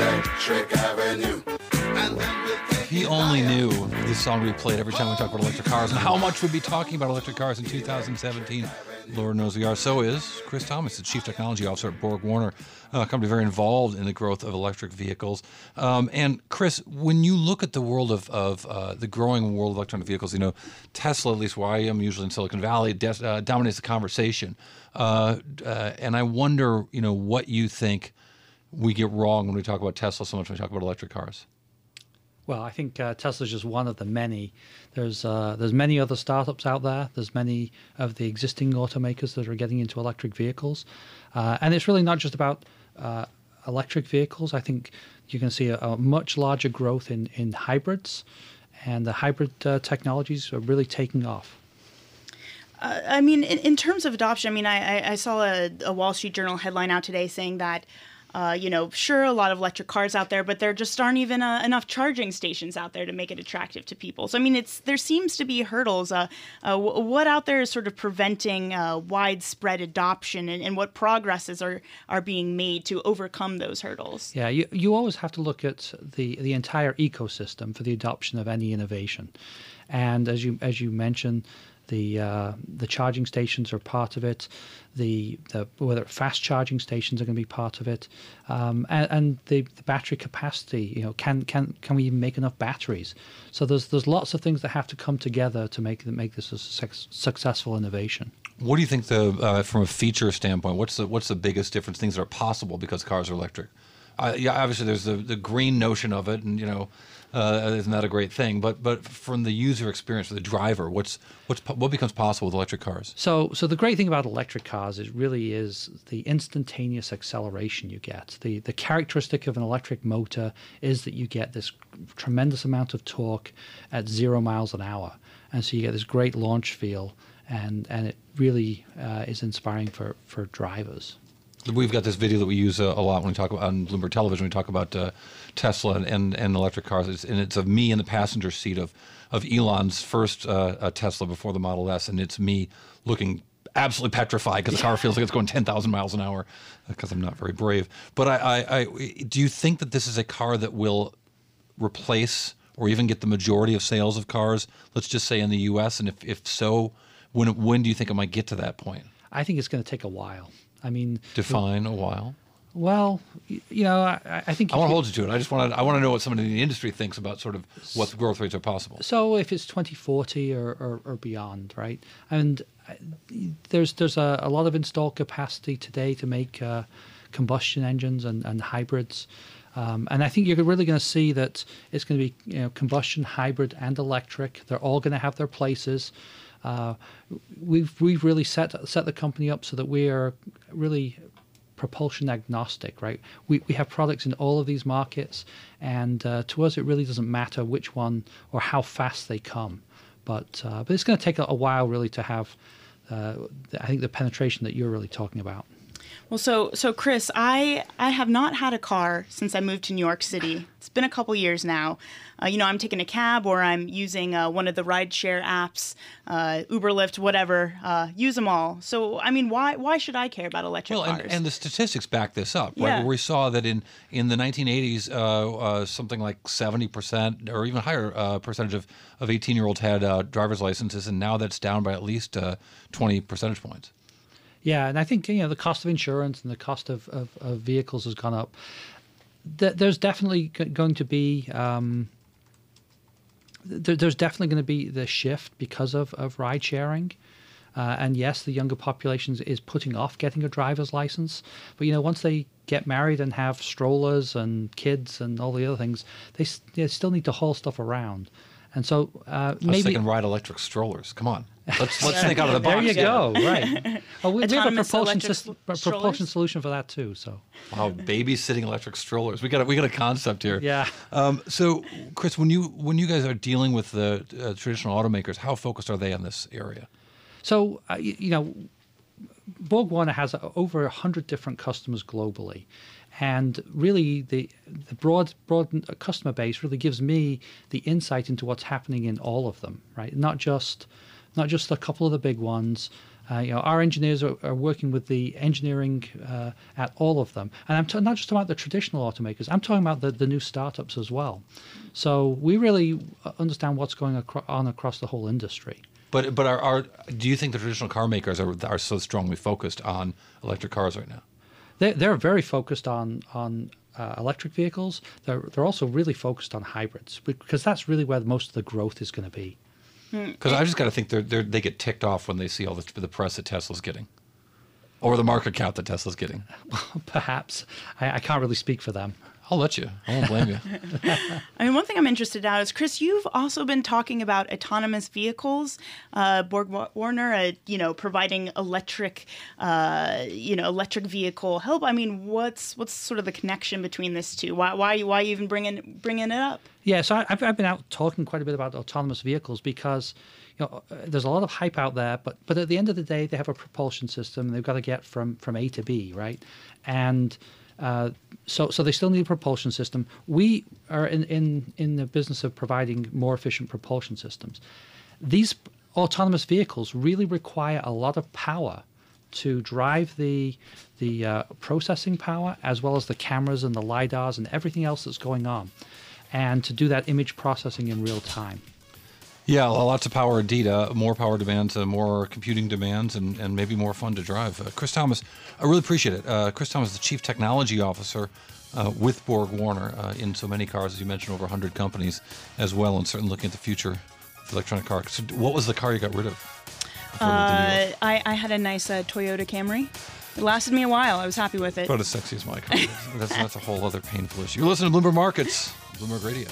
Electric Avenue. He only knew this song we played every time we talk about electric cars and how much we'd be talking about electric cars in 2017. Lord knows we are. So is Chris Thomas, the Chief Technology Officer at BorgWarner, a company very involved in the growth of electric vehicles. Um, and Chris, when you look at the world of, of uh, the growing world of electronic vehicles, you know, Tesla, at least where I am usually in Silicon Valley, des- uh, dominates the conversation. Uh, uh, and I wonder, you know, what you think we get wrong when we talk about Tesla so much when we talk about electric cars. Well, I think uh, Tesla's just one of the many. There's uh, there's many other startups out there. There's many of the existing automakers that are getting into electric vehicles, uh, and it's really not just about uh, electric vehicles. I think you can see a, a, much larger growth in in hybrids, and the hybrid uh, technologies are really taking off. Uh, I mean, in, in, terms of adoption, I mean, I, I saw a, a Wall Street Journal headline out today saying that uh, you know, sure, a lot of electric cars out there, but there just aren't even uh, enough charging stations out there to make it attractive to people. So, I mean, it's there seems to be hurdles. Uh, uh w- what out there is sort of preventing uh, widespread adoption, and, and, what progresses are are being made to overcome those hurdles? Yeah, you you always have to look at the the entire ecosystem for the adoption of any innovation, and as you as you mentioned the uh, the charging stations are part of it. The, the whether fast charging stations are going to be part of it, um, and, and the, the, battery capacity. You know, can can can we even make enough batteries? So there's there's lots of things that have to come together to make make this a su- successful innovation. What do you think the uh, from a feature standpoint? What's the what's the biggest difference? Things that are possible because cars are electric. Uh, yeah, obviously there's the the green notion of it, and you know uh, isn't that a great thing? But but from the user experience, for the driver, what's what's what becomes possible with electric cars? So so the great thing about electric cars is really is the instantaneous acceleration you get. The the characteristic of an electric motor is that you get this tremendous amount of torque at zero miles an hour, and so you get this great launch feel, and and it really uh, is inspiring for for drivers. We've got this video that we use a, a lot when we talk about on Bloomberg Television. We talk about uh, Tesla and, and, and, electric cars, it's, and it's of me in the passenger seat of of Elon's first uh, Tesla before the Model S, and it's me looking absolutely petrified because the car feels like it's going 10,000 miles an hour because I'm not very brave. But I, I, I, do you think that this is a car that will replace or even get the majority of sales of cars, let's just say in the U.S.? And if, if so, when, when do you think it might get to that point? I think it's going to take a while. I mean, define a while. Well, you know, I, I think I want to hold you to it. I just want to I want to know what somebody in the industry thinks about sort of what the growth rates are possible. So, if it's 2040 or, or, or beyond, right? And uh, there's there's a, a, lot of installed capacity today to make uh, combustion engines and, and hybrids. Um, and I think you're really going to see that it's going to be you know, combustion, hybrid, and electric. They're all going to have their places. Uh, we've we've really set set the company up so that we are really propulsion agnostic, right? We, we have products in all of these markets, and uh, to us, it really doesn't matter which one or how fast they come. But, uh, but it's going to take a, a, while, really, to have, uh, I think, the penetration that you're really talking about. Well, so so Chris, I I have not had a car since I moved to New York City. It's been a couple years now. Uh, you know, I'm taking a cab or I'm using uh, one of the rideshare apps, uh, Uber, Lyft, whatever. Uh, use them all. So, I mean, why why should I care about electric well, cars? And, and the statistics back this up, right? Yeah. we saw that in in the 1980s, uh, uh, something like 70 percent or even higher percentage of of 18 year olds had driver's licenses, and now that's down by at least 20 percentage points. Yeah, and I think you know the cost of insurance and the cost of, of, of vehicles has gone up. There's definitely going to be um, there's definitely going to be the shift because of of ride sharing. Uh, and yes, the younger population is putting off getting a driver's license. But you know, once they get married and have strollers and kids and all the other things, they, they still need to haul stuff around. And so uh, maybe they can ride electric strollers. Come on, let's let's think out of the box. There you go. Right. Oh, we, we have a propulsion system, a propulsion solution for that too. So wow, babysitting electric strollers. We got a, we got a concept here. Yeah. Um, so Chris, when you when you guys are dealing with the uh, traditional automakers, how focused are they on this area? So uh, you, you know, BorgWarner has over hundred different customers globally, and really the the broad broad customer base really gives me the insight into what's happening in all of them right not just not just a couple of the big ones Uh, you know, our engineers are, are working with the engineering uh, at all of them, and I'm t- not just about the traditional automakers. I'm talking about the, the new startups as well. So we really uh, understand what's going acro- on across the whole industry. But but are, are do you think the traditional car makers are are so strongly focused on electric cars right now? They're, they're very focused on on uh, electric vehicles. They're they're also really focused on hybrids because that's really where most of the growth is going to be. Hmm. Because I just got to think they're, they're they get ticked off when they see all the the press that Tesla's getting, or the market cap that Tesla's getting. Perhaps I, I can't really speak for them. I'll let you. I won't blame you. I mean, one thing I'm interested in is Chris. You've also been talking about autonomous vehicles. Uh, Borg Warner, uh, you know, providing electric, uh, you know, electric vehicle help. I mean, what's what's sort of the connection between this two? Why why why even bringing bringing it up? Yeah, so I've, I've been out talking quite a bit about autonomous vehicles because you know there's a lot of hype out there, but but at the end of the day, they have a propulsion system. And they've got to get from from A to B, right? And uh, so, so they still need a propulsion system. We are in, in, in the business of providing more efficient propulsion systems. These autonomous vehicles really require a lot of power to drive the the uh, processing power as well as the cameras and the lidars and everything else that's going on, and to do that image processing in real time. Yeah, lots of power indeed. Uh, more power demands, uh, more computing demands, and, and maybe more fun to drive. Uh, Chris Thomas, I really appreciate it. Uh, Chris Thomas is the Chief Technology Officer uh, with BorgWarner uh, in so many cars, as you mentioned, over 100 companies as well, and certainly looking at the future of the electronic car. So what was the car you got rid of? I, I had a nice Toyota Camry. It lasted me a while. I was happy with it. About as sexy as my car. that's, that's a whole other painful issue. You're listening to Bloomberg Markets, Bloomberg Radio.